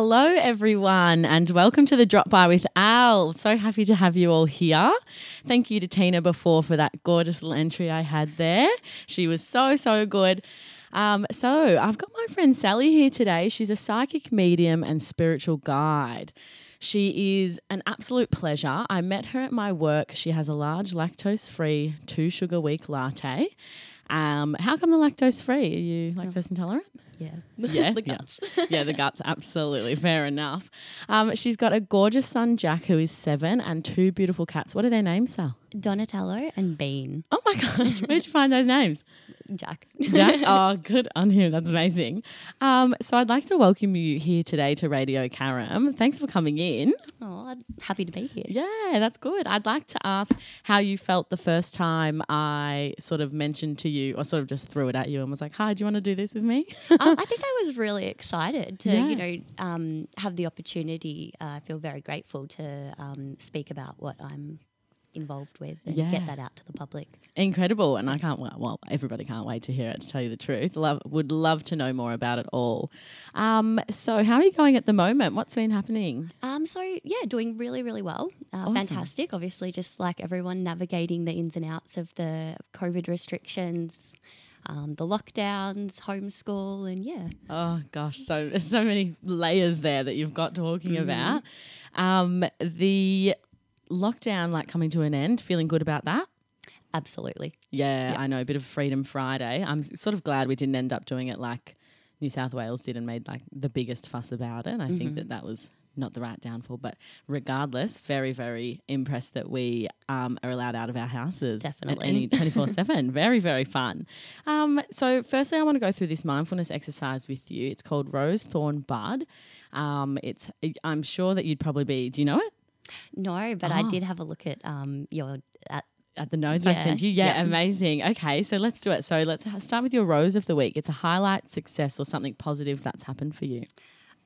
Hello, everyone, and welcome to the Drop By with Al. So happy to have you all here. Thank you to Tina before for that gorgeous little entry I had there. She was so, so good. Um, so, I've got my friend Sally here today. She's a psychic medium and spiritual guide. She is an absolute pleasure. I met her at my work. She has a large lactose free two sugar weak latte. Um, how come the lactose free? Are you lactose intolerant? Yeah. Yeah, the yeah. yeah, the guts, absolutely. Fair enough. Um, she's got a gorgeous son, Jack, who is seven, and two beautiful cats. What are their names, Sal? Donatello and Bean. Oh my gosh, where'd you find those names? Jack. Jack? oh, good on him. That's amazing. Um, so I'd like to welcome you here today to Radio Karam. Thanks for coming in. Oh, I'm happy to be here. Yeah, that's good. I'd like to ask how you felt the first time I sort of mentioned to you, or sort of just threw it at you and was like, "Hi, do you want to do this with me?" um, I think I was really excited to, Yeah. you know, um, have the opportunity. Uh, I feel very grateful to um, speak about what I'm involved with and Yeah. get that out to the public. Incredible, and I can't. Well, everybody can't wait to hear it. To tell you the truth, love would love to know more about it all. Um, so, how are you going at the moment? What's been happening? Um, so yeah, doing really, really well. Uh, Awesome. Fantastic. Obviously, just like everyone, navigating the ins and outs of the COVID restrictions, um, the lockdowns, homeschool, and yeah. Oh gosh, so so many layers there that you've got talking about. Um, the lockdown, like coming to an end, feeling good about that. Absolutely. Yeah, I know. A bit of Freedom Friday. I'm sort of glad we didn't end up doing it like New South Wales did and made like the biggest fuss about it. And I think that that was not the right downfall. But regardless, very, very impressed that we um, are allowed out of our houses. Definitely. Any 24 7. Very, very fun. Um, so, firstly, I want to go through this mindfulness exercise with you. It's called Rose Thorn Bud. Um, it's. I'm sure that you'd probably be. Do you know it? No, but I Oh. did have a look at um, your at at the notes I sent you. Yeah, yeah. amazing. Okay, so let's do it. So let's start with your rose of the week. It's a highlight, success, or something positive that's happened for you.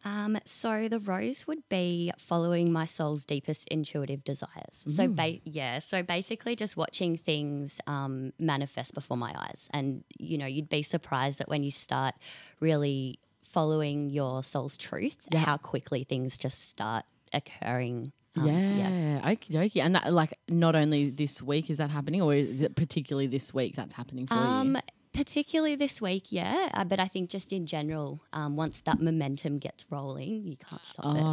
Um, so the rose would be following my soul's deepest intuitive desires. So ba- yeah, so basically just watching things um, manifest before my eyes, and you know you'd be surprised that when you start really following your soul's truth, Yeah. how quickly things just start occurring. Um, yeah, okie dokie. And that, like, not only this week is that happening, or is it particularly this week that's happening for Um, you? Particularly this week, yeah. Uh, but I think just in general, um, once that momentum gets rolling, you can't stop Oh, it. Oh,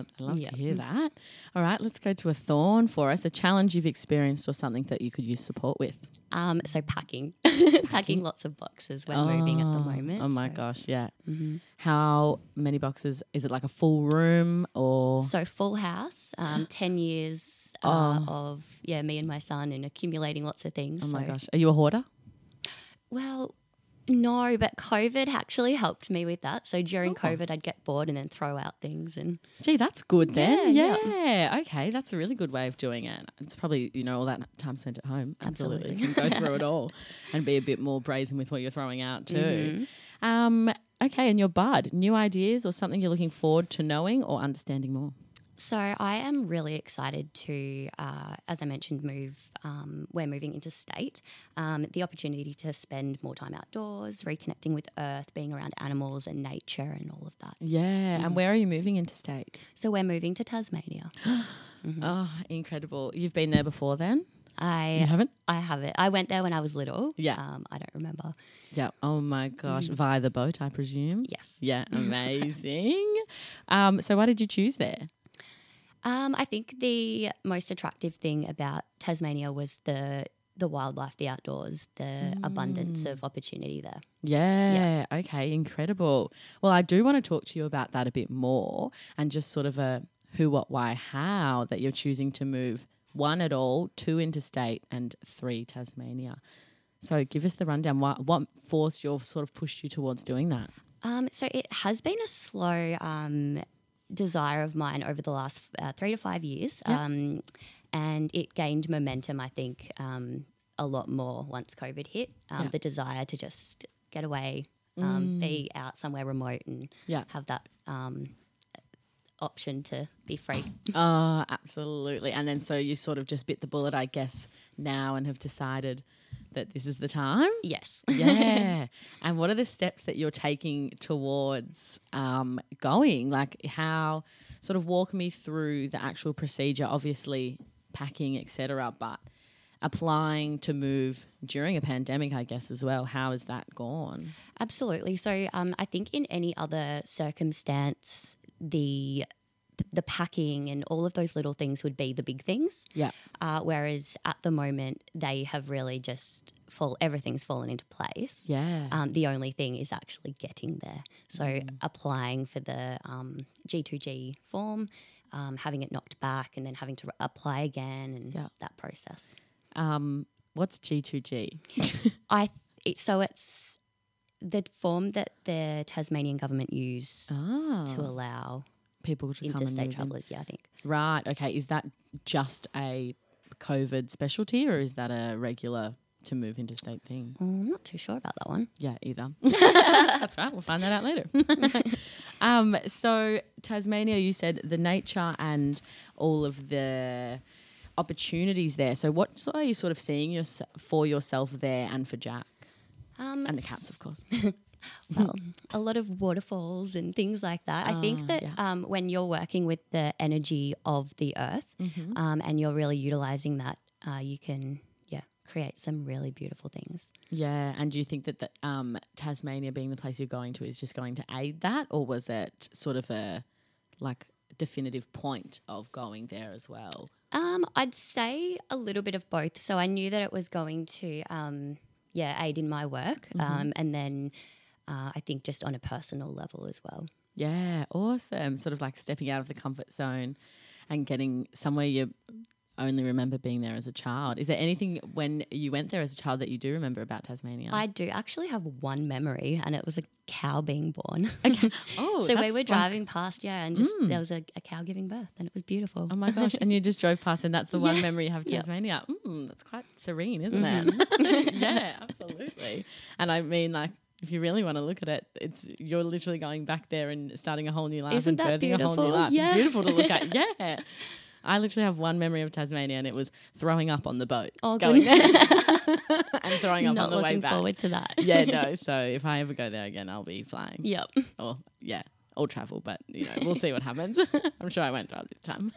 I'd love Yeah. to hear that. All right, let's go to a thorn for us. A challenge you've experienced or something that you could use support with. Um, so packing, packing lots of boxes when moving at the Oh, moment. Oh my so. gosh, yeah. Mhm. How many boxes? Is it like a full room or? So full house, um, ten years uh, Oh. of yeah, me and my son, and accumulating lots of things. Oh my so- gosh, are you a hoarder? Well, no, but COVID actually helped me with that. So during Oh. COVID, I'd get bored and then throw out things, and Gee, that's good then. Yeah, Yeah. Okay, that's a really good way of doing it. It's probably, you know, all that time spent at home. Absolutely. Absolutely. You can go through it all and be a bit more brazen with what you're throwing out too. Mhm. Um, okay, and your bud, new ideas or something you're looking forward to knowing or understanding more? So I am really excited to, uh, as I mentioned, move. Um, we're moving into state. Um, the opportunity to spend more time outdoors, reconnecting with earth, being around animals and nature, and all of that. Yeah. And where are you moving into state? So we're moving to Tasmania. Oh, incredible. You've been there before then? You I haven't? I have it. I went there when I was little. Yeah. Um, I don't remember. Yeah. Oh my gosh. Via the boat, I presume? Yes. Yeah, amazing. um, so why did you choose there? Um, I think the most attractive thing about Tasmania was the the wildlife, the outdoors, the abundance Mm. of opportunity there. Yeah, yeah. Okay. Incredible. Well, I do want to talk to you about that a bit more and just sort of a who, what, why, how that you're choosing to move one at all, two interstate, and three Tasmania. So give us the rundown. What, what force your sort of pushed you towards doing that? Um, so it has been a slow um, desire of mine over the last uh, three to five years, Yeah. um, and it gained momentum. I think um, a lot more once COVID hit. Um, Yeah. The desire to just get away, um, be out somewhere remote, and Yeah. have that um, option to be free. Oh, absolutely. And then so you sort of just bit the bullet, I guess, now and have decided that this is the time. Yes. Yeah. and what are the steps that you're taking towards um, going? Like, how sort of walk me through the actual procedure, obviously packing, etc., but applying to move during a pandemic, I guess, as well. How has that gone? Absolutely. So um, I think in any other circumstance, the the packing and all of those little things would be the big things. Yeah. Uh, whereas at the moment, they have really just fall. Everything's fallen into place. Yeah. Um, the only thing is actually getting there. So applying for the um, G2G form, um, having it knocked back, and then having to re- apply again, and Yeah. that process. Um, what's G2G? I it, so it's the form that the Tasmanian government use ah, to allow people to interstate move in. Yeah, I think. Right. Okay. Is that just a COVID specialty or is that a regular to move interstate thing? Oh, I'm not too sure about that one. Yeah, either. That's right. We'll find that out later. um, so, Tasmania, you said the nature and all of the opportunities there. So, what are you sort of seeing your, for yourself there and for Jack Um, and the cats, of course? well, a lot of waterfalls and things like that. I Ah, think that yeah. um, when you're working with the energy of the earth Mm-hmm. um, and you're really utilizing that, uh, you can yeah create some really beautiful things. Yeah, and do you think that the, um, Tasmania being the place you're going to is just going to aid that, or was it sort of a like definitive point of going there as well? Um, I'd say a little bit of both. So I knew that it was going to um, yeah aid in my work, Mm-hmm. um, and then uh, I think just on a personal level as well. Yeah, awesome. Sort of like stepping out of the comfort zone and getting somewhere you only remember being there as a child. Is there anything when you went there as a child that you do remember about Tasmania? I do actually have one memory, and it was a cow being born. okay. Oh, so we were like- driving past, yeah, and just Mm. there was a, a cow giving birth, and it was beautiful. Oh my gosh! And you just drove past, and that's the one memory you have of Yeah. Tasmania. Mm, that's quite serene, isn't Mm-hmm. it? yeah, absolutely. And I mean, like, if you really want to look at it, it's you're literally going back there and starting a whole new life Isn't and that birthing a whole new beautiful? life. Yeah. Beautiful to look at. Yeah. I literally have one memory of Tasmania, and it was throwing up on the boat, Oh, going there, and throwing up Not on the way back. looking forward to that. yeah, no. So if I ever go there again, I'll be flying Yep. or yeah, or travel. But you know, we'll see what happens. I'm sure I won't drive this time.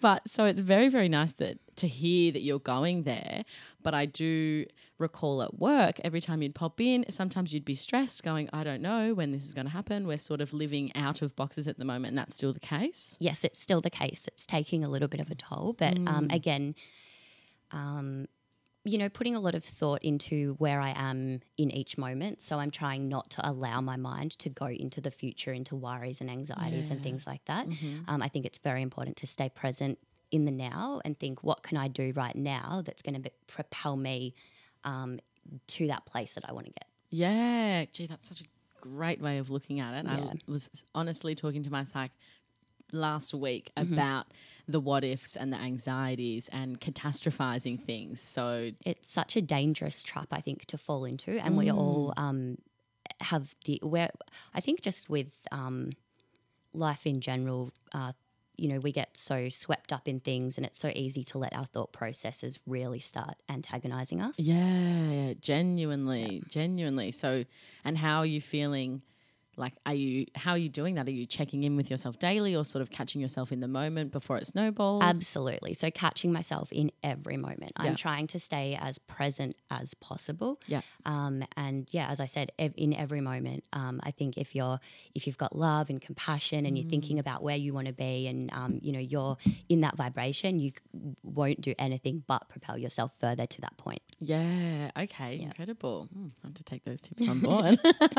but so it's very very nice that to hear that you're going there. But I do recall at work every time you'd pop in, sometimes you'd be stressed, going, I don't know when this is going to happen. We're sort of living out of boxes at the moment, and that's still the case. Yes, it's still the case. It's taking a little bit of a toll, but um, Mm. again, um, you know, putting a lot of thought into where I am in each moment. So I'm trying not to allow my mind to go into the future, into worries and anxieties and things like that. Mhm. Um, I think it's very important to stay present in the now and think, what can I do right now that's going to propel me um, to that place that I want to get? Yeah, gee, that's such a great way of looking at it. Yeah. I was honestly talking to my psych last week Mm-hmm. about the what ifs and the anxieties and catastrophizing things. So it's such a dangerous trap I think to fall into, and we all um, have the where I think just with um, life in general, uh, you know, we get so swept up in things, and it's so easy to let our thought processes really start antagonizing us. yeah, genuinely, genuinely. So, and how are you feeling? Like, are you how are you doing that? Are you checking in with yourself daily, or sort of catching yourself in the moment before it snowballs? Absolutely. So catching myself in every moment. Yeah. I'm trying to stay as present as possible. Yeah. Um, and yeah, as I said, ev- in every moment, um, I think if you're if you've got love and compassion and you're thinking Mm. about where you want to be, and um, you know you're in that vibration, you won't do anything but propel yourself further to that point. Yeah. Okay. Yeah. Incredible. Hmm, I have to take those tips on board.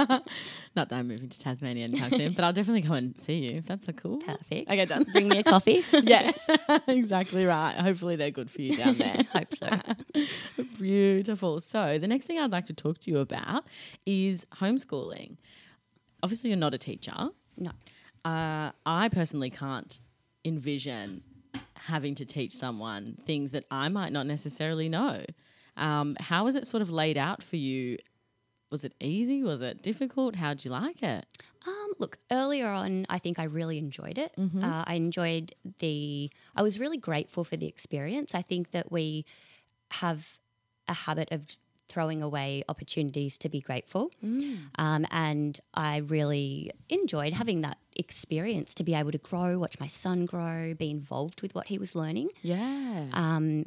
Not that I'm moving to Tasmania anytime soon, but I'll definitely come and see you if that's so cool. Perfect. Okay, done. Bring me a coffee. yeah, exactly right. Hopefully they're good for you down there. Hope so. Beautiful. So the next thing I'd like to talk to you about is homeschooling. Obviously, you're not a teacher. No. Uh, I personally can't envision having to teach someone things that I might not necessarily know. Um, how was it sort of laid out for you? Was it easy? Was it difficult? How'd you like it? Um, look, earlier on, I think I really enjoyed it. Mm-hmm. Uh, I enjoyed the. I was really grateful for the experience. I think that we have a habit of throwing away opportunities to be grateful. Um, and I really enjoyed having that experience to be able to grow, watch my son grow, be involved with what he was learning. Yeah. Um,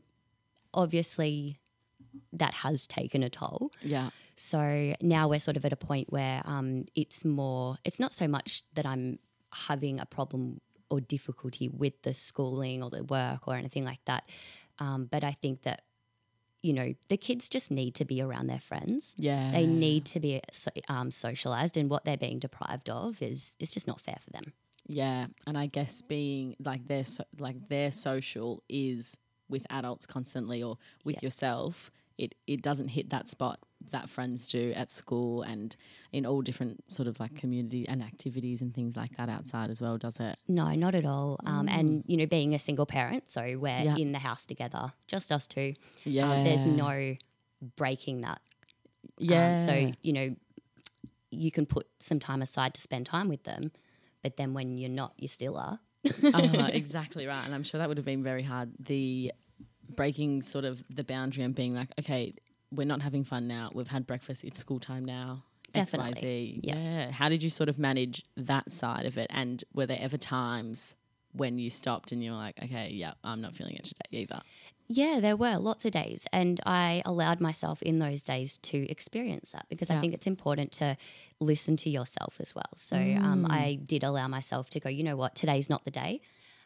obviously, that has taken a toll. yeah. So now we're sort of at a point where um, it's more, it's not so much that I'm having a problem or difficulty with the schooling or the work or anything like that. Um, but I think that, you know, the kids just need to be around their friends. Yeah. They need to be so, um, socialized, and what they're being deprived of is is just not fair for them. Yeah, and I guess being like their so, like their social is with adults constantly or with Yeah. yourself. It it doesn't hit that spot that friends do at school and in all different sort of like community and activities and things like that outside as well, does it? No, not at all. Um, And you know, being a single parent, so we're Yeah. in the house together, just us two. Yeah. Um, there's no breaking that Um, yeah. so, you know, you can put some time aside to spend time with them, but then when you're not, you still are. uh, exactly right. And I'm sure that would have been very hard. The breaking sort of the boundary and being like, okay, we're not having fun now. We've had breakfast. It's school time now. Definitely. XYZ. Yeah. Yeah. How did you sort of manage that side of it? And were there ever times when you stopped and you were like, okay, yeah, I'm not feeling it today either? Yeah, there were lots of days, and I allowed myself in those days to experience that because I think it's important to listen to yourself as well. So um, I did allow myself to go, you know what, today's not the day.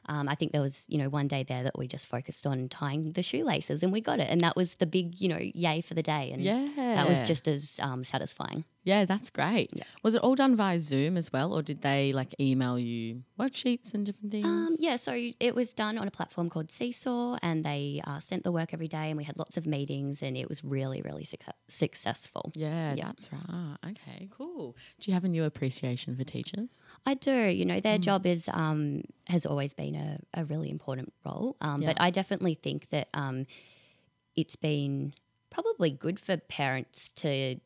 Um, I think there was, you know, one day there that we just focused on tying the shoelaces and we got it. And that was the big, you know, yay for the day. And Yeah. that was just as um, satisfying. Yeah, that's great. Yeah. Was it all done via Zoom as well, or did they like email you worksheets and different things? Um, yeah, so it was done on a platform called Seesaw, and they uh, sent the work every day, and we had lots of meetings, and it was really, really suc successful. yeah, yeah. that's right. Okay, cool. Do you have a new appreciation for teachers? I do. You know, Mm. their job is um, has always been a, a really important role, um, Yeah. but I definitely think that um, it's been probably good for parents to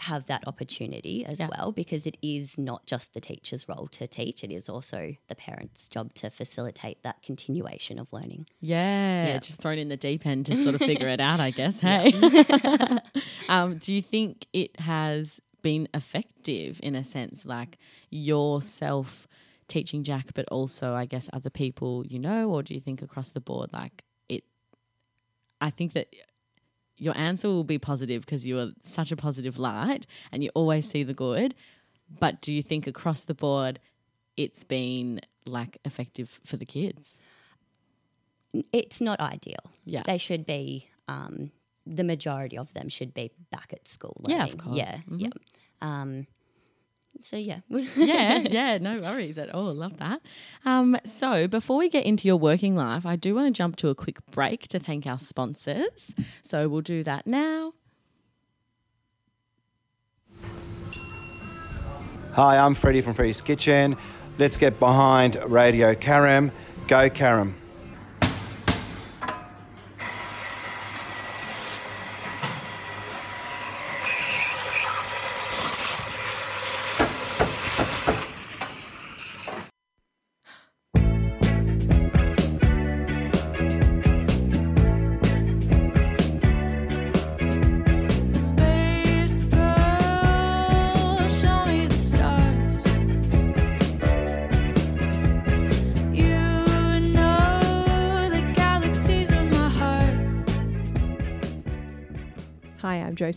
have that opportunity as Yeah. well because it is not just the teacher's role to teach it is also the parent's job to facilitate that continuation of learning Yeah, Yeah. just thrown in the deep end to sort of figure it out, I guess. Hey, um, do you think it has been effective in a sense, like yourself teaching Jack, but also, I guess, other people you know, or do you think across the board, like it? I think that your answer will be positive because you are such a positive light and you always see the good. But do you think across the board, it's been like effective for the kids? it's not ideal Yeah. they should be um, the majority of them should be back at school Yeah, of learning. yeah course. Mhm. yeah um, so yeah yeah, yeah, no worries at all. Love that. Um, so, before we get into your working life, I do want to jump to a quick break to thank our sponsors. So, we'll do that now. Hi, I'm Freddie from Freddie's Kitchen. Let's get behind Radio Karam. Go Karam.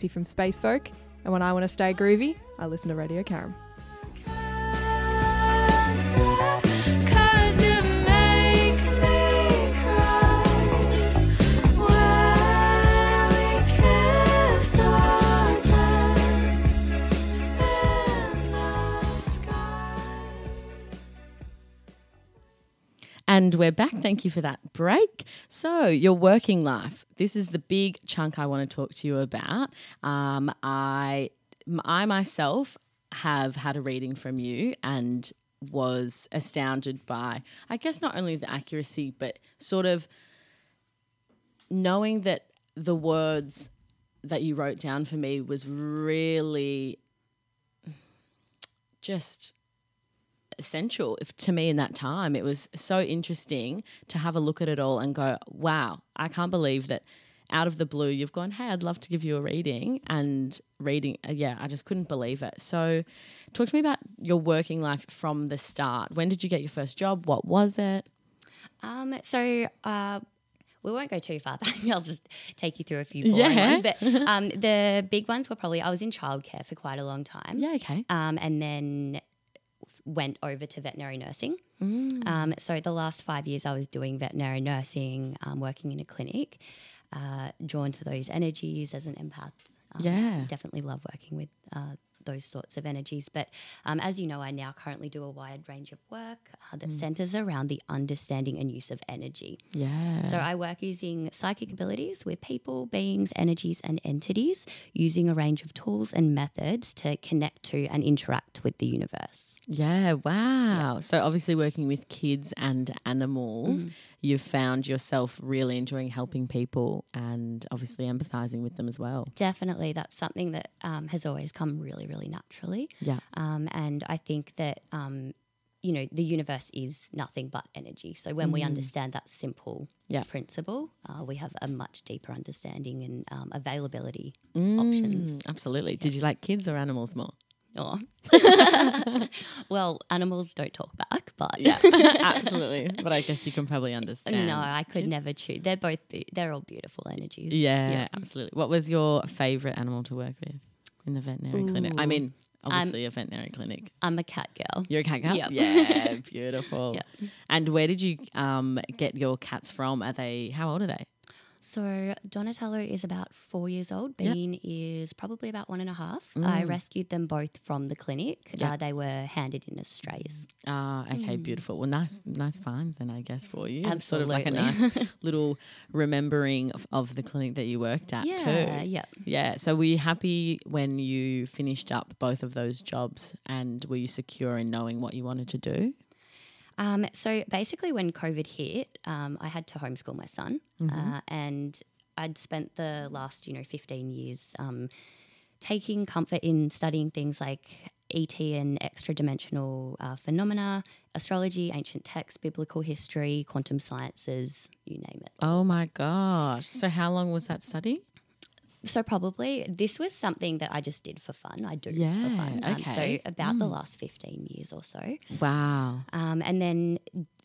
From Space Folk, and when I want to stay groovy, I listen to Radio Karam. And we're back. Thank you for that break. So, your working life. This is the big chunk I want to talk to you about. Um, I, I myself have had a reading from you and was astounded by, I guess, not only the accuracy, but sort of knowing that the words that you wrote down for me was really just essential if, to me in that time. It was so interesting to have a look at it all and go, wow, I can't believe that out of the blue, you've gone, hey, I'd love to give you a reading. And reading, uh, yeah, I just couldn't believe it. So, talk to me about your working life from the start. When did you get your first job? What was it? Um, so uh, we won't go too far back. I'll just take you through a few boring Yeah. ones. But um, the big ones were probably I was in childcare for quite a long time. Yeah, okay. Um, and then went over to veterinary nursing. Um, so the last five years I was doing veterinary nursing, um, working in a clinic, uh, drawn to those energies as an empath. Um, Yeah. definitely love working with uh, those sorts of energies. But um, as you know, I now currently do a wide range of work uh, that centers around the understanding and use of energy. Yeah. So I work using psychic abilities with people, beings, energies, and entities, using a range of tools and methods to connect to and interact with the universe. Yeah, wow. So obviously working with kids and animals, you've found yourself really enjoying helping people and obviously empathizing with them as well. Definitely, that's something that um, has always come really, really naturally. Yeah. Um, and I think that, um, you know, the universe is nothing but energy. So when we understand that simple Yeah. principle, uh, we have a much deeper understanding and um, availability Mm, options. Absolutely. Did you like kids or animals more? Or, well, animals don't talk back, but Yeah, absolutely. But I guess you can probably understand. no, I could kids. never choose. They're both, be- they're all beautiful energies. Yeah, yeah, absolutely. What was your favorite animal to work with in the veterinary clinic? I mean, obviously a veterinary clinic. I'm a cat girl. You're a cat girl? Yep. Yeah, beautiful. Yep. And where did you um, get your cats from? Are they, how old are they? So Donatello is about four years old. Yep. Mm. Bean is probably about one and a half. I rescued them both from the clinic. Yep. Uh, they were handed in as strays. Ah, okay, Hmm. beautiful. Well, nice, nice find then, I guess, for you. It's Sort of like a nice little remembering of, of the clinic that you worked at too. Yeah, too. yeah. Yeah. So were you happy when you finished up both of those jobs and were you secure in knowing what you wanted to do? Um, so basically, when COVID hit, um, I had to homeschool my son, Mm-hmm. uh, and I'd spent the last, you know, fifteen years um, taking comfort in studying things like ET and extra dimensional uh, phenomena, astrology, ancient texts, biblical history, quantum sciences, you name it. Oh my gosh. So how long was that study? So probably this was something that I just did for fun. I do Yeah, for fun. Um, okay. so about the last fifteen years or so. Wow. Um, and then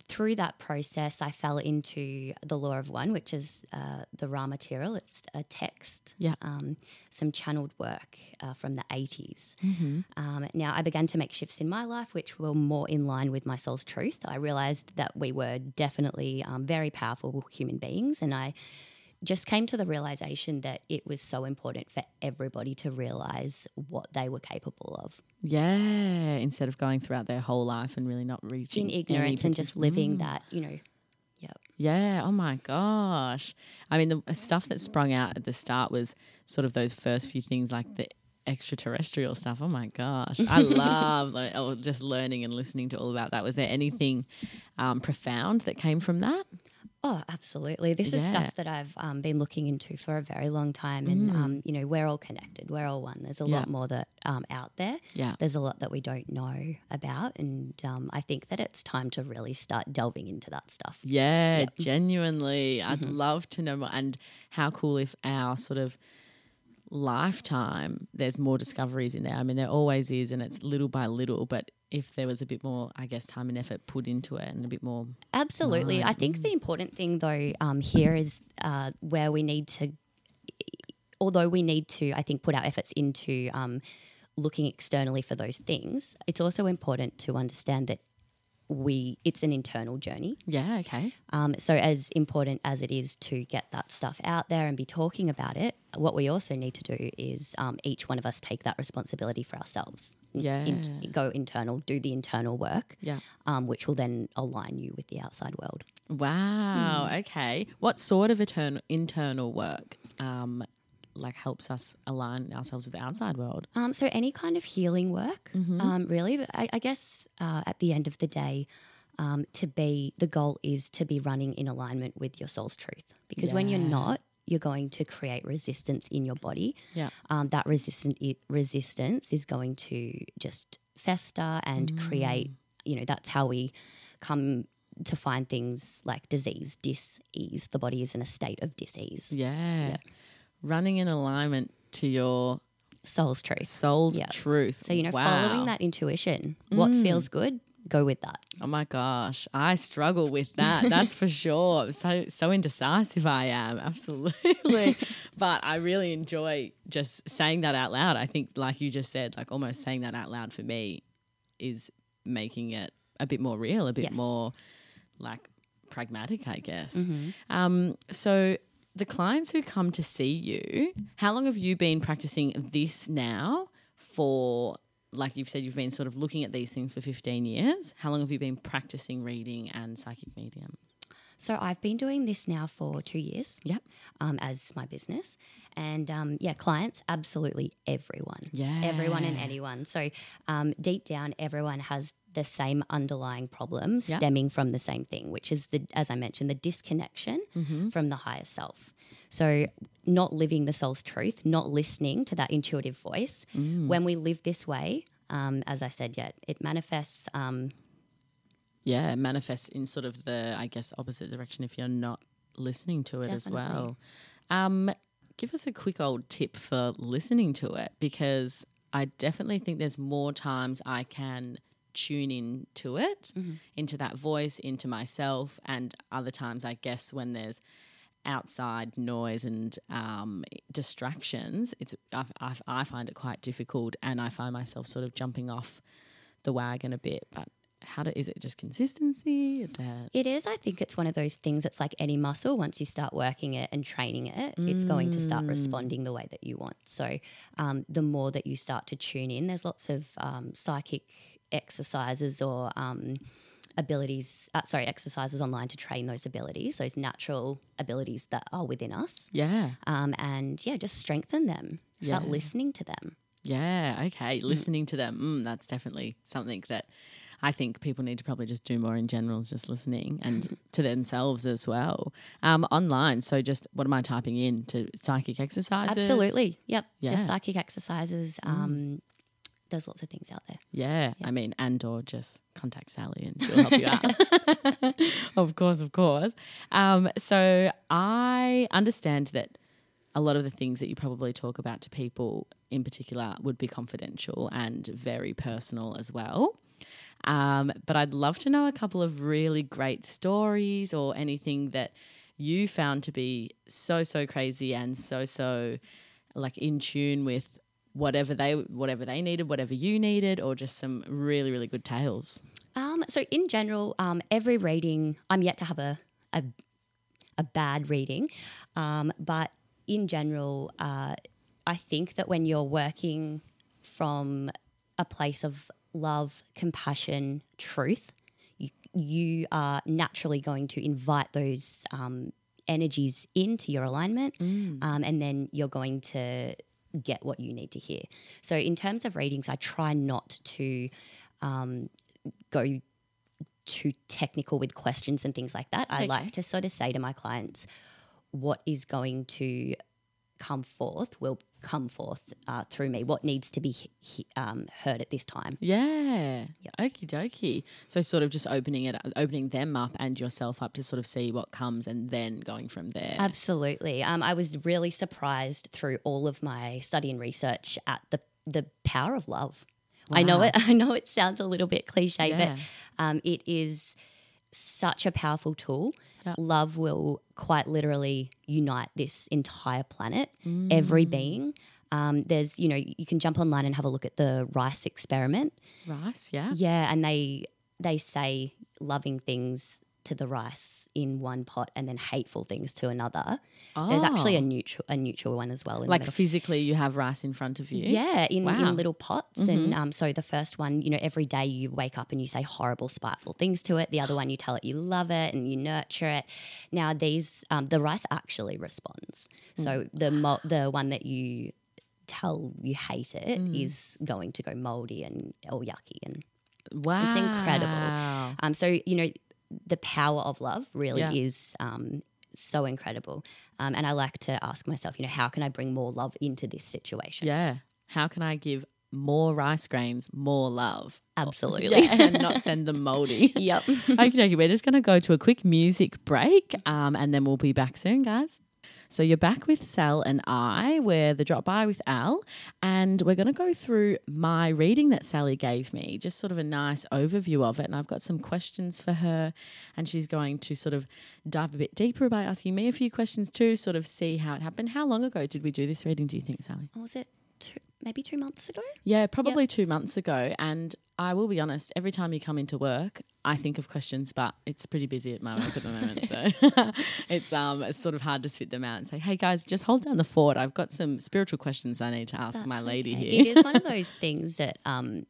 through that process, I fell into the Law of One, which is uh, the Ra material. It's a text, Yeah. um, some channeled work uh, from the 80s. Mm-hmm. Um, now, I began to make shifts in my life, which were more in line with my soul's truth. I realized that we were definitely um, very powerful human beings, and I just came to the realization that it was so important for everybody to realize what they were capable of Yeah. Instead of going throughout their whole life and really not reaching in ignorance and just living Mm. that, you know, yeah. Yeah. Oh my gosh. I mean, the stuff that sprung out at the start was sort of those first few things like the extraterrestrial stuff. Oh my gosh. I love like, oh, just learning and listening to all about that. Was there anything um, profound that came from that? Oh, absolutely. This is stuff that I've um, been looking into for a very long time. And, um, you know, we're all connected. We're all one. There's a Mm. Yeah. lot more that um, out there. Yeah. There's a lot that we don't know about. And um, I think that it's time to really start delving into that stuff. Yeah, genuinely. I'd love to know more. And how cool if our sort of lifetime, there's more discoveries in there. I mean, there always is, and it's little by little. But if there was a bit more, I guess, time and effort put into it and a bit more. Absolutely. I think the important thing, though, um, here is uh, where we need to, although we need to, I think, put our efforts into um, looking externally for those things, it's also important to understand that we it's an internal journey. Yeah, okay. Um, so as important as it is to get that stuff out there and be talking about it, what we also need to do is um, each one of us take that responsibility for ourselves. In- Yeah. go internal, do the internal work, Yeah. um, which will then align you with the outside world. Wow. Hmm. Okay. What sort of etern- internal work um, like helps us align ourselves with the outside world? Um, so any kind of healing work, um, really. I, I guess uh, at the end of the day, um, to be the goal is to be running in alignment with your soul's truth. Because when you're not, you're going to create resistance in your body. Yeah. Um, that resistant resistance is going to just fester and create. You know, that's how we come to find things like disease, dis-ease. The body is in a state of dis-ease. Yeah. Running in alignment to your Soul's truth. soul's Yeah. truth. So, you know, Wow. Mm. following that intuition, what feels good, go with that. Oh my gosh, I struggle with that. That's for sure. So so indecisive I am, absolutely. but I really enjoy just saying that out loud. I think, like you just said, like almost saying that out loud for me is making it a bit more real, a bit Yes. more like pragmatic, I guess. Mm-hmm. Um, so the clients who come to see you, how long have you been practicing this now for? Like you've said, you've been sort of looking at these things for 15 years. How long have you been practicing reading and psychic medium? So I've been doing this now for two years. Yep. Um, as my business, and um, yeah, clients, absolutely everyone. Yeah. Everyone and anyone. So um, deep down, everyone has the same underlying problem Yep. stemming from the same thing, which is the, as I mentioned, the disconnection Mm-hmm. from the higher self. So not living the soul's truth, not listening to that intuitive voice. Mm. When we live this way, um, as I said, yeah, it manifests. Um, Yeah, it manifests in sort of the, I guess, opposite direction if you're not listening to it as well. Um, give us a quick old tip for listening to it because I definitely think there's more times I can tune in to it, into that voice, into myself, and other times I guess when there's outside noise and um, distractions, it's I, I, I find it quite difficult, and I find myself sort of jumping off the wagon a bit. But how do, is it just consistency? Is that It is. I think it's one of those things. It's like any muscle. Once you start working it and training it, it's going to start responding the way that you want. So, um, the more that you start to tune in, there's lots of um, psychic exercises or um, abilities. Uh, sorry, exercises online to train those abilities, those natural abilities that are within us. yeah, Um, and yeah, just strengthen them. Start Yeah. listening to them. yeah, okay. Listening to them, mm, that's definitely something that I think people need to probably just do more in general, is just listening and to themselves as well. Um, online, so just what am I typing in to psychic exercises? Absolutely. Yep. Yeah. Just psychic exercises. Um, there's lots of things out there. Yeah, I mean, and or just contact Sally and she'll help you out. of course, of course. Um, so I understand that a lot of the things that you probably talk about to people in particular would be confidential and very personal as well. Um, but I'd love to know a couple of really great stories or anything that you found to be so so crazy and so so like in tune with whatever they whatever they needed, whatever you needed, or just some really really good tales. Um, so in general, um, every reading, I'm yet to have a a, a bad reading, um, but in general, uh, I think that when you're working from a place of love, compassion, truth, you, you are naturally going to invite those um, energies into your alignment, um, and then you're going to get what you need to hear. So, in terms of readings, I try not to um, go too technical with questions and things like that. I Okay. like to sort of say to my clients, what is going to come forth will come forth uh, through me. What needs to be he- he- um, heard at this time. Yeah. Okie dokie. So sort of just opening it, opening them up and yourself up to sort of see what comes, and then going from there. Absolutely. Um, I was really surprised through all of my study and research at the the power of love. I know it. I know it sounds a little bit cliche, Yeah. but um, it is such a powerful tool. Yeah. Love will quite literally unite this entire planet, every Mm. being. Um, there's, you know, you can jump online and have a look at the rice experiment. Rice, yeah. Yeah, and they they say loving things to the rice in one pot and then hateful things to another. There's actually a Oh. neutral a neutral one as well. In like physically, you have rice in front of you. Yeah, in, Wow. Mm-hmm. in little pots. And um, so the first one, you know, every day you wake up and you say horrible, spiteful things to it. The other one, you tell it you love it and you nurture it. Now, these, um, the rice actually responds. Mm. So the mo- the one that you tell you hate it is Mm. going to go moldy and all yucky. And Wow. It's incredible. um, so, you know, the power of love really Yeah. is um, so incredible. Um, and I like to ask myself, you know, how can I bring more love into this situation? Yeah. How can I give more rice grains, more love. Absolutely. Yeah, and not send them moldy. Yep. okay, okay, we're just going to go to a quick music break um, and then we'll be back soon, guys. So you're back with Sal and I. We're the drop by with Al, and we're going to go through my reading that Sally gave me, just sort of a nice overview of it. And I've got some questions for her, and she's going to sort of dive a bit deeper by asking me a few questions too, sort of see how it happened. How long ago did we do this reading? Do you think, Sally? What was it? Maybe two months ago? Yeah, probably two months ago. And I will be honest, every time you come into work, I think of questions, but it's pretty busy at my work at the moment. So it's um it's sort of hard to spit them out and say, hey guys, just hold down the fort. I've got some spiritual questions I need to ask my lady okay. here. It is one of those things that, um,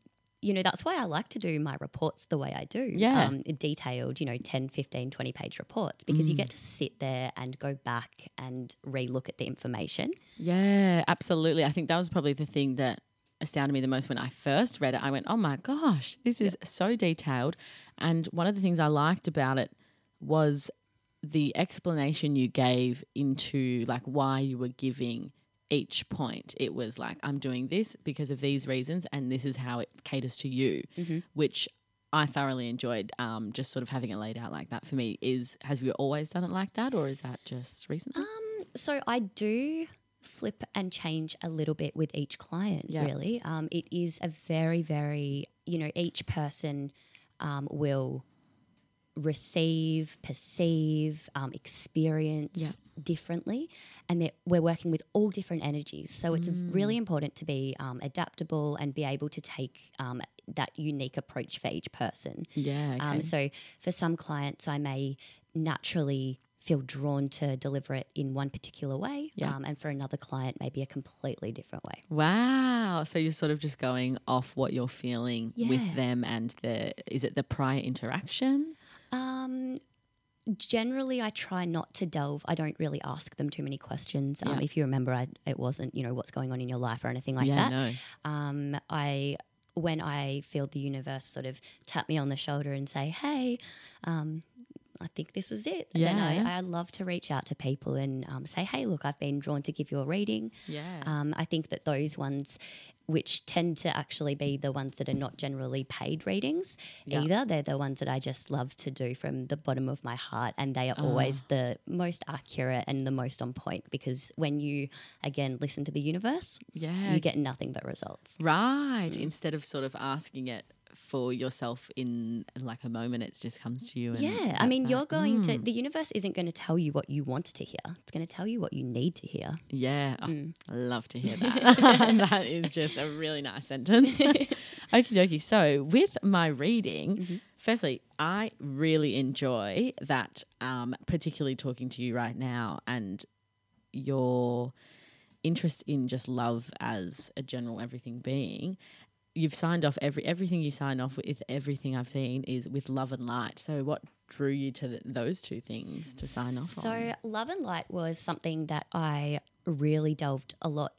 you know, that's why I like to do my reports the way I do. Yeah. Um, detailed, you know, 10, 15, 20 page reports because you Mm. get to sit there and go back and re-look at the information. Yeah, absolutely. I think that was probably the thing that astounded me the most when I first read it. I went, oh my gosh, this is so detailed. And one of the things I liked about it was the explanation you gave into like why you were giving each point. It was like, I'm doing this because of these reasons, and this is how it caters to you, which I thoroughly enjoyed. Um, just sort of having it laid out like that for me is has you always done it like that, or is that just recently? Um, so I do flip and change a little bit with each client, Yeah. really. Um, it is a very, very, you know, each person um, will receive, perceive, um, experience Yeah. differently. And we're working with all different energies. So it's Mm. really important to be um, adaptable and be able to take um, that unique approach for each person. yeah. Okay. Um, so for some clients, I may naturally feel drawn to deliver it in one particular way, Yeah. um, and for another client, maybe a completely different way. Wow. So you're sort of just going off what you're feeling Yeah. with them and the is it the prior interaction? Um, generally, I try not to delve. I don't really ask them too many questions. Um, If you remember, I, it wasn't you know what's going on in your life or anything like yeah, that. no. um, I when I feel the universe sort of tap me on the shoulder and say, "Hey, um, I think this is it." Then Yeah. I, I love to reach out to people and um, say, "Hey, look, I've been drawn to give you a reading." Yeah. Um, I think that those ones, which tend to actually be the ones that are not generally paid readings Yeah. either, they're the ones that I just love to do from the bottom of my heart. And they are always Ah. the most accurate and the most on point because when you, again, listen to the universe, yeah. you get nothing but results. right. Instead of sort of asking it for yourself in like a moment, it just comes to you. And Yeah, I mean, that. you're going Mm. to, the universe isn't going to tell you what you want to hear. It's going to tell you what you need to hear. Yeah, Mm. I love to hear that. that is just a really nice sentence. Okie dokie. So, with my reading, Mm-hmm. firstly, I really enjoy that, um, particularly talking to you right now and your interest in just love as a general everything being. You've signed off every everything you sign off with. Everything I've seen is with love and light. So, what drew you to th those two things to sign off on? So, on? love and light was something that I really delved a lot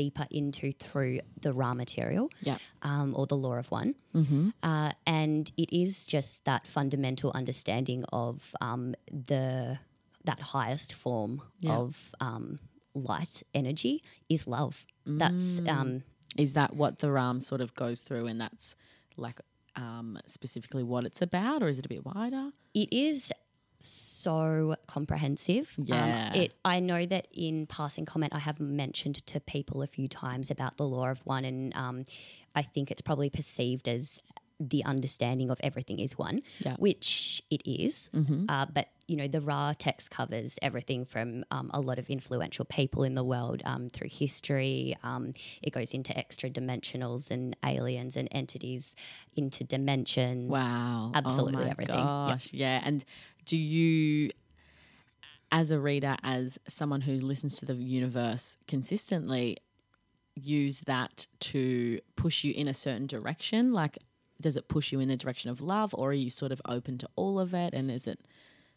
deeper into through the Ra material Yeah. um, or the Law of One. Mm-hmm. Uh, and it is just that fundamental understanding of um, the that highest form Yeah. of um, light energy is love. That's um, Is that what the RAM sort of goes through, and that's like um, specifically what it's about, or is it a bit wider? it is so comprehensive. Um, Yeah. it. I know that in passing comment, I have mentioned to people a few times about the law of one, and um, I think it's probably perceived as the understanding of everything is one, Yeah. which it is. Mm-hmm. Uh, but you know, the Ra text covers everything from um, a lot of influential people in the world um, through history. Um, it goes into extra dimensionals and aliens and entities into dimensions. Wow, absolutely oh everything. Yep. Yeah. And do you, as a reader, as someone who listens to the universe consistently, use that to push you in a certain direction? Like, does it push you in the direction of love, or are you sort of open to all of it? And is it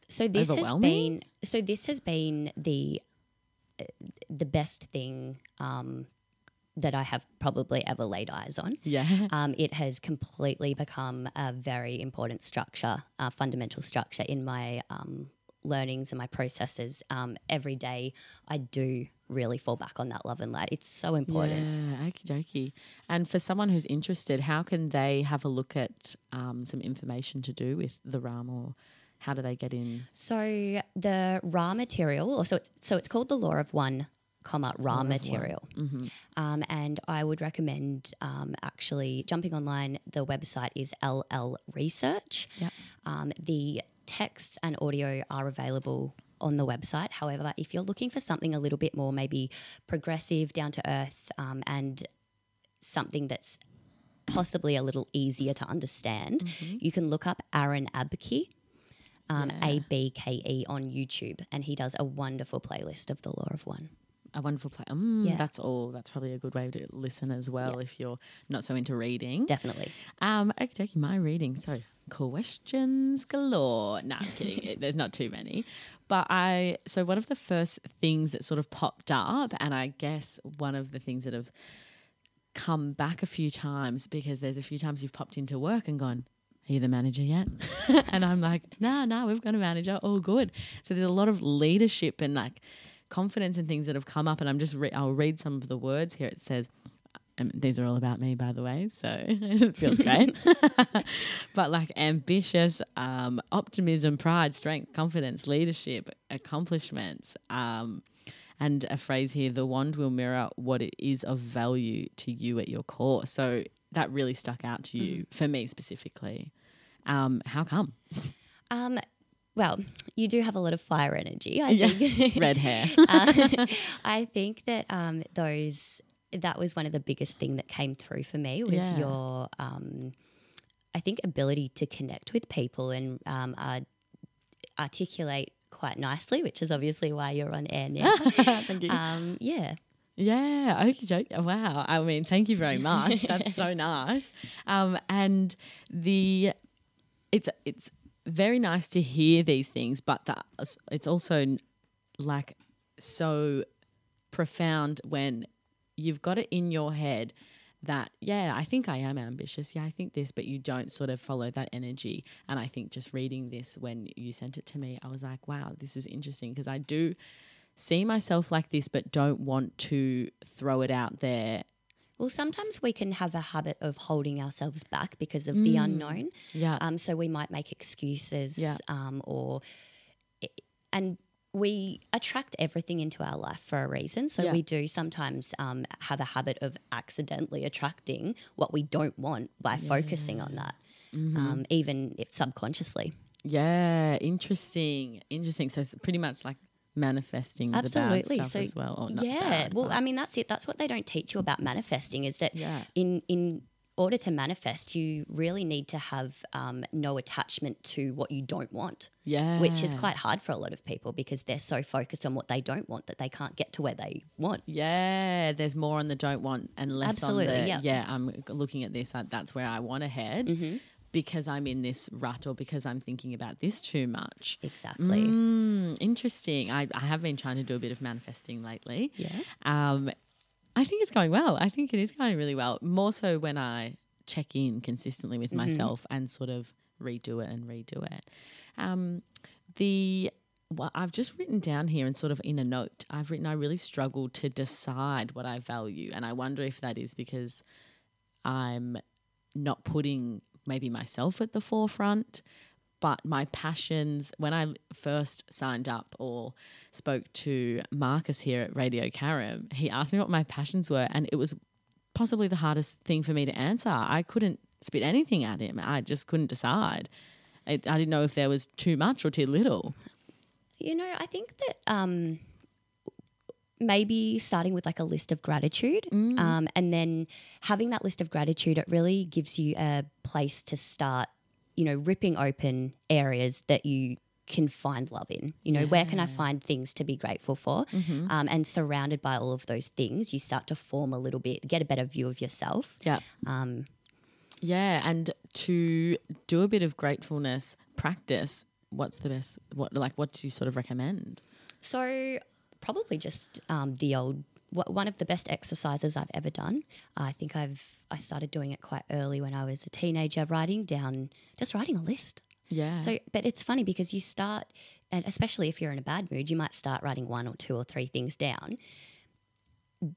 So this has been so this has been the uh, the best thing um, that I have probably ever laid eyes on. yeah? Um, it has completely become a very important structure, a fundamental structure in my um, learnings and my processes. Um, every day, I do really fall back on that love and light. It's so important. Yeah, okie dokie. And for someone who's interested, how can they have a look at um, some information to do with the RAM or how do they get in? So the Ra material, or so it's, so it's called the Law of One, comma Ra material. Um, and I would recommend um, actually jumping online. The website is LL Research. Yep. Um, the texts and audio are available on the website. However, if you're looking for something a little bit more maybe progressive, down to earth, um, and something that's possibly a little easier to understand, you can look up Aaron Abke. Um, A B K E on YouTube, and he does a wonderful playlist of the Law of One. A wonderful play. Mm, Yeah. That's all. That's probably a good way to listen as well if you're not so into reading. Definitely. Um, okie dokie, my reading. So questions galore. Nah, I'm kidding. There's not too many. But I so one of the first things that sort of popped up, and I guess one of the things that have come back a few times because there's a few times you've popped into work and gone, Are you the manager yet? and I'm like, nah, nah, we've got a manager, all good. So there's a lot of leadership and like confidence and things that have come up, and I'm just re- I'll read some of the words here. It says, um, these are all about me, by the way, so it feels great. but like ambitious, um, optimism, pride, strength, confidence, leadership, accomplishments. Um, and a phrase here the wand will mirror what it is of value to you at your core. So that really stuck out to you, for me specifically. Um, how come? Well, you do have a lot of fire energy. I Yeah. think. Red hair. Uh, I think that um, those that was one of the biggest thing that came through for me was Yeah. your um, I think ability to connect with people and um, uh, articulate quite nicely, which is obviously why you're on air now. Thank you. um, yeah. Yeah. Okay. joke. Wow. I mean, thank you very much. That's so nice. Um, and the it's it's very nice to hear these things, but the, it's also like so profound when you've got it in your head that yeah i think i am ambitious. Yeah i think this but you don't sort of follow that energy. And i think just reading this when you sent it to me i was like wow this is interesting. Because i do see myself like this but don't want to throw it out there Well, sometimes we can have a habit of holding ourselves back because of the unknown. yeah Um, so we might make excuses, Yeah. um, or and we attract everything into our life for a reason. So Yeah. we do sometimes um, have a habit of accidentally attracting what we don't want by focusing on that, Mm-hmm. um, even if subconsciously. yeah interesting interesting so it's pretty much like manifesting Absolutely. the bad stuff so as well or not yeah, bad, well, I mean that's it. That's what they don't teach you about manifesting is that Yeah. in in order to manifest, you really need to have um, no attachment to what you don't want. yeah which is quite hard for a lot of people because they're so focused on what they don't want that they can't get to where they want. Yeah, there's more on the don't want and less Absolutely, on the yeah. yeah. I'm looking at this. uh, That's where I want to head Mm-hmm. Because I'm in this rut or because I'm thinking about this too much. Exactly. Mm, interesting. I, I have been trying to do a bit of manifesting lately. Yeah. Um, I think it's going well. I think it is going really well. More so when I check in consistently with myself and sort of redo it and redo it. Um, the well, I've just written down here and sort of in a note, I've written I really struggle to decide what I value, and I wonder if that is because I'm not putting maybe myself at the forefront, but my passions. When I first signed up or spoke to Marcus here at Radio Karam, he asked me what my passions were, and it was possibly the hardest thing for me to answer. I couldn't spit anything at him. I just couldn't decide. I, I didn't know if there was too much or too little. You know, I think that um, maybe starting with like a list of gratitude um, and then having that list of gratitude, it really gives you a place to start, you know, ripping open areas that you can find love in. You know, where can I find things to be grateful for? Um, and surrounded by all of those things, you start to form a little bit, get a better view of yourself. Yeah. Um, Yeah, and to do a bit of gratefulness practice, what's the best? What like what do you sort of recommend? So probably just um, the old one of the best exercises I've ever done. I think I've I started doing it quite early when I was a teenager, writing down just writing a list. Yeah. So, but it's funny because you start, and especially if you're in a bad mood, you might start writing one or two or three things down.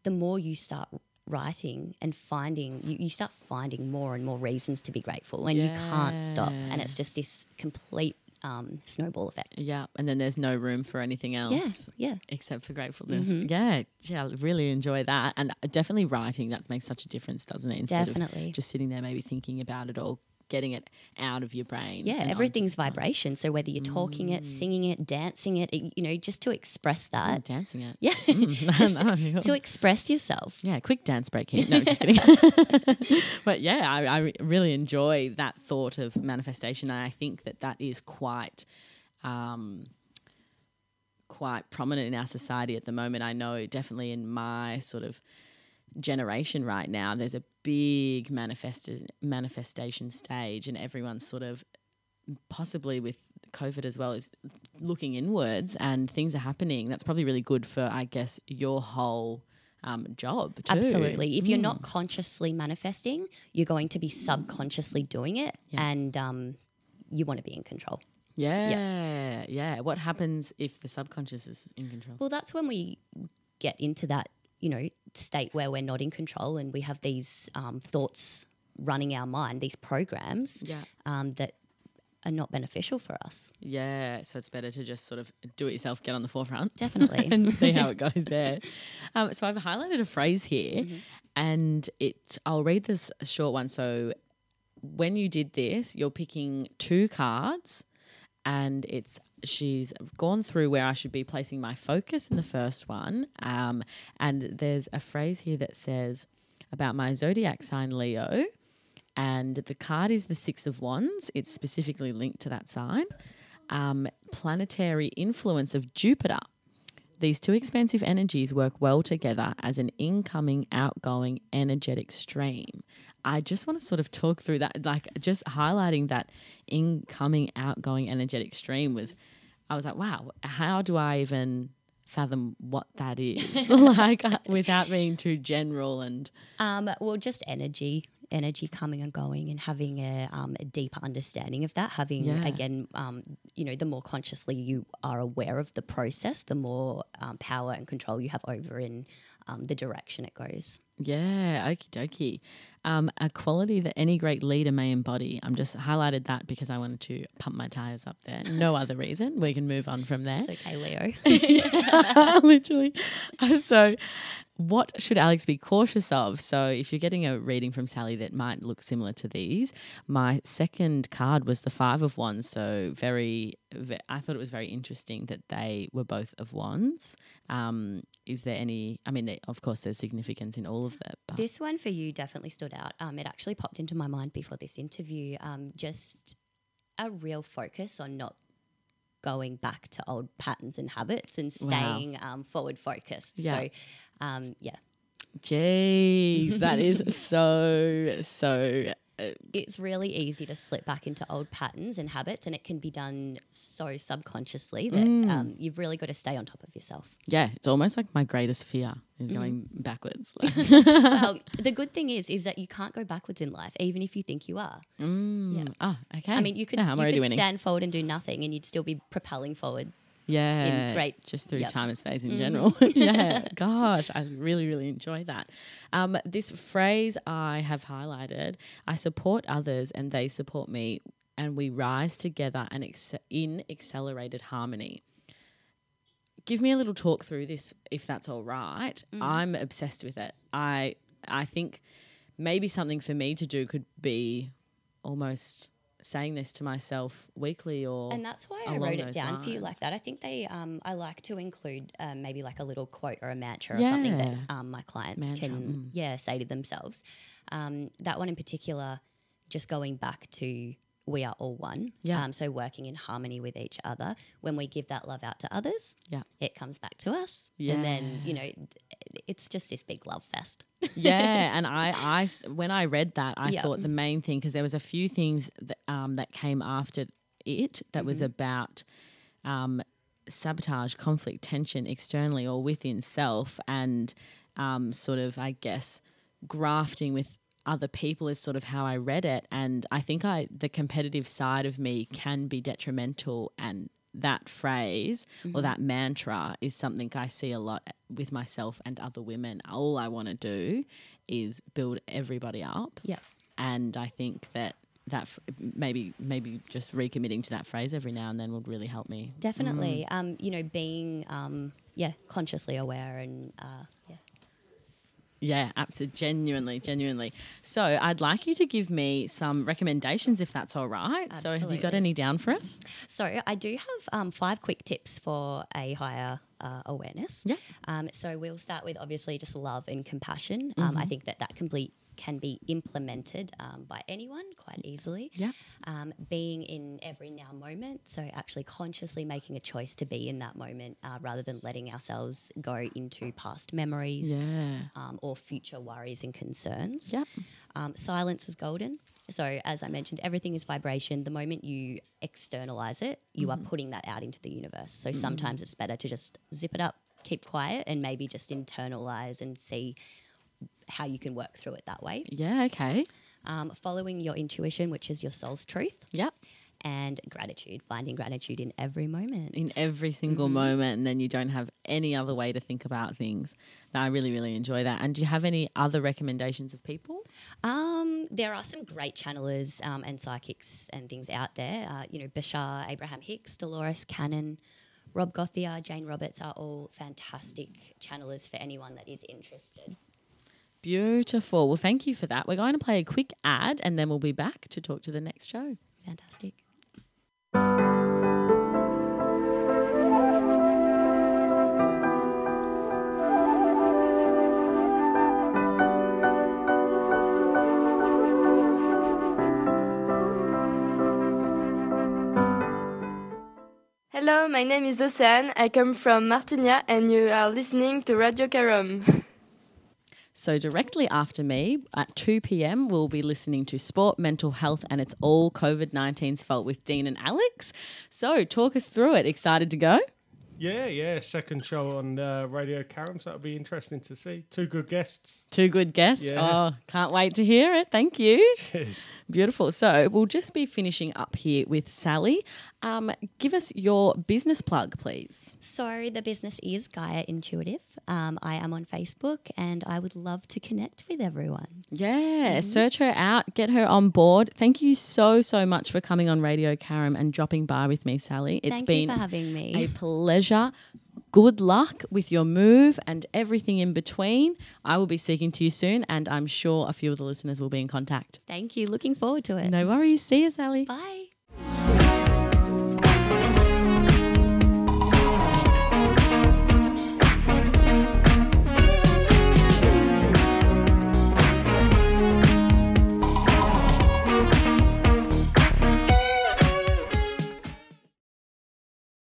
the more you start writing and finding, you, you start finding more and more reasons to be grateful, and you can't stop. And it's just this complete um, snowball effect. Yeah, and then there's no room for anything else. yeah. Mm-hmm. Except for gratefulness. Yeah, yeah, I really enjoy that. And definitely writing, that makes such a difference, doesn't it? Instead Definitely. of just sitting there maybe thinking about it or getting it out of your brain. Yeah, everything's vibration. So whether you're talking it, singing it, dancing it, you know, just to express that. dancing it. Yeah, just to express yourself. Yeah, quick dance break here. No, just kidding. but yeah, I, I really enjoy that thought of manifestation, and I think that that is quite, um, quite prominent in our society at the moment. I know definitely in my sort of generation right now, there's a big manifested manifestation stage, and everyone's sort of possibly with COVID as well is looking inwards, and things are happening. That's probably really good for, I guess, your whole um, job. Too. Absolutely. If you're not consciously manifesting, you're going to be subconsciously doing it, and um, you want to be in control. Yeah, Yeah, yeah. What happens if the subconscious is in control? Well, that's when we get into that, you know, state where we're not in control and we have these um, thoughts running our mind, these programs Yeah. um, that are not beneficial for us. Yeah, so it's better to just sort of do it yourself, get on the forefront. Definitely. and see how it goes there. Um, so I've highlighted a phrase here, and it. I'll read this short one. So when you did this, you're picking two cards, and it's she's gone through where I should be placing my focus in the first one. Um, and there's a phrase here that says about my zodiac sign Leo. And the card is the Six of Wands. It's specifically linked to that sign. Um, planetary influence of Jupiter. These two expansive energies work well together as an incoming, outgoing, energetic stream. I just want to sort of talk through that, like just highlighting that incoming, outgoing, energetic stream was, I was like, wow, how do I even fathom what that is? like uh, without being too general and Um, well, just energy, energy coming and going, and having a, um, a deeper understanding of that. Having Yeah. again, um, you know, the more consciously you are aware of the process, the more um, power and control you have over in um, the direction it goes. Yeah, okie dokie. Um, a quality that any great leader may embody. I'm just highlighted that because I wanted to pump my tires up there. No other reason. We can move on from there. It's okay, Leo. Literally. So, what should Alex be cautious of? So, if you're getting a reading from Sally that might look similar to these, my second card was the Five of Wands. So, very, ve- I thought it was very interesting that they were both of Wands. Um, is there any, I mean, of course, there's significance in all of that, but This one for you definitely stood out. Um, it actually popped into my mind before this interview. Um, just a real focus on not going back to old patterns and habits and Wow. staying um, forward focused. Yeah. So, um, yeah, Jeez, that is so so. It's really easy to slip back into old patterns and habits, and it can be done so subconsciously that Mm. um, you've really got to stay on top of yourself. yeah, it's almost like my greatest fear is Mm-hmm. going backwards. Like, well, the good thing is, is that you can't go backwards in life, even if you think you are. mm, Ah, okay. I mean, you could, Yeah, you could stand forward and do nothing, and you'd still be propelling forward. Yeah, great- Just through yep. time and space in general. yeah, gosh, I really, really enjoy that. Um, this phrase I have highlighted: I support others and they support me, and we rise together and ex- in accelerated harmony. give me a little talk through this if that's all right. I'm obsessed with it. I I think maybe something for me to do could be almost saying this to myself weekly or And that's why I wrote it down for you like that. I think they, um, I like to include um, maybe like a little quote or a mantra or something that um, my clients Mantra, can, mm. yeah, say to themselves. Um, that one in particular, just going back to we are all one. Yeah. Um, so working in harmony with each other. When we give that love out to others, Yeah. it comes back to us. Yeah. And then, you know, it's just this big love fest. yeah, and I, I, when I read that, I Yeah. thought the main thing because there was a few things that, um, that came after it that was Mm-hmm. about um, sabotage, conflict, tension externally or within self, and um, sort of, I guess, grafting with other people is sort of how I read it, and I think I the competitive side of me can be detrimental and that phrase Mm-hmm. or that mantra is something I see a lot with myself and other women. All I want to do is build everybody up. Yep. And I think that that maybe maybe just recommitting to that phrase every now and then would really help me. Definitely. Mm. Um, you know, being um, yeah, consciously aware and uh, yeah. Yeah, absolutely, genuinely, genuinely. So I'd like you to give me some recommendations if that's all right. So have you got any down for us? So I do have um, five quick tips for a higher uh, awareness. Yeah. Um, so we'll start with obviously just love and compassion. Um, Mm-hmm. I think that that complete can be implemented um, by anyone quite easily. Yeah. Um, being in every now moment, so actually consciously making a choice to be in that moment uh, rather than letting ourselves go into past memories Yeah. um, or future worries and concerns. Yep. Um, silence is golden. So, as I mentioned, everything is vibration. The moment you externalize it, you are putting that out into the universe. So, sometimes it's better to just zip it up, keep quiet, and maybe just internalize and see how you can work through it that way. Yeah, okay. Um, following your intuition, which is your soul's truth, Yep. And gratitude, finding gratitude in every moment. In every single moment, and then you don't have any other way to think about things. No, I really, really enjoy that. And do you have any other recommendations of people? Um, there are some great channelers um, and psychics and things out there. Uh, you know, Bashar, Abraham Hicks, Dolores Cannon, Rob Gothia, Jane Roberts are all fantastic channelers for anyone that is interested. Beautiful. Well, thank you for that. We're going to play a quick ad and then we'll be back to talk to the next show. Fantastic. Hello, my name is Océane. I come from Martigna and you are listening to Radio Carom. So, directly after me at 2 p.m., we'll be listening to Sport, Mental Health, and It's All COVID 19's Fault with Dean and Alex. So, talk us through it. Excited to go? Yeah, yeah. Second show on uh, Radio Carom, so that'll be interesting to see. Two good guests. Two good guests. Yeah. Oh, can't wait to hear it. Thank you. Cheers. Beautiful. So, we'll just be finishing up here with Sally. Um, give us your business plug, please. So, the business is Gaia Intuitive. Um, I am on Facebook and I would love to connect with everyone. Yeah, search her out, get her on board. Thank you so, so much for coming on Radio Karam and dropping by with me, Sally. It's Thank been you for having me. a me. Pleasure. Good luck with your move and everything in between. I will be speaking to you soon, and I'm sure a few of the listeners will be in contact. Thank you. Looking forward to it. No worries. See you, Sally. Bye.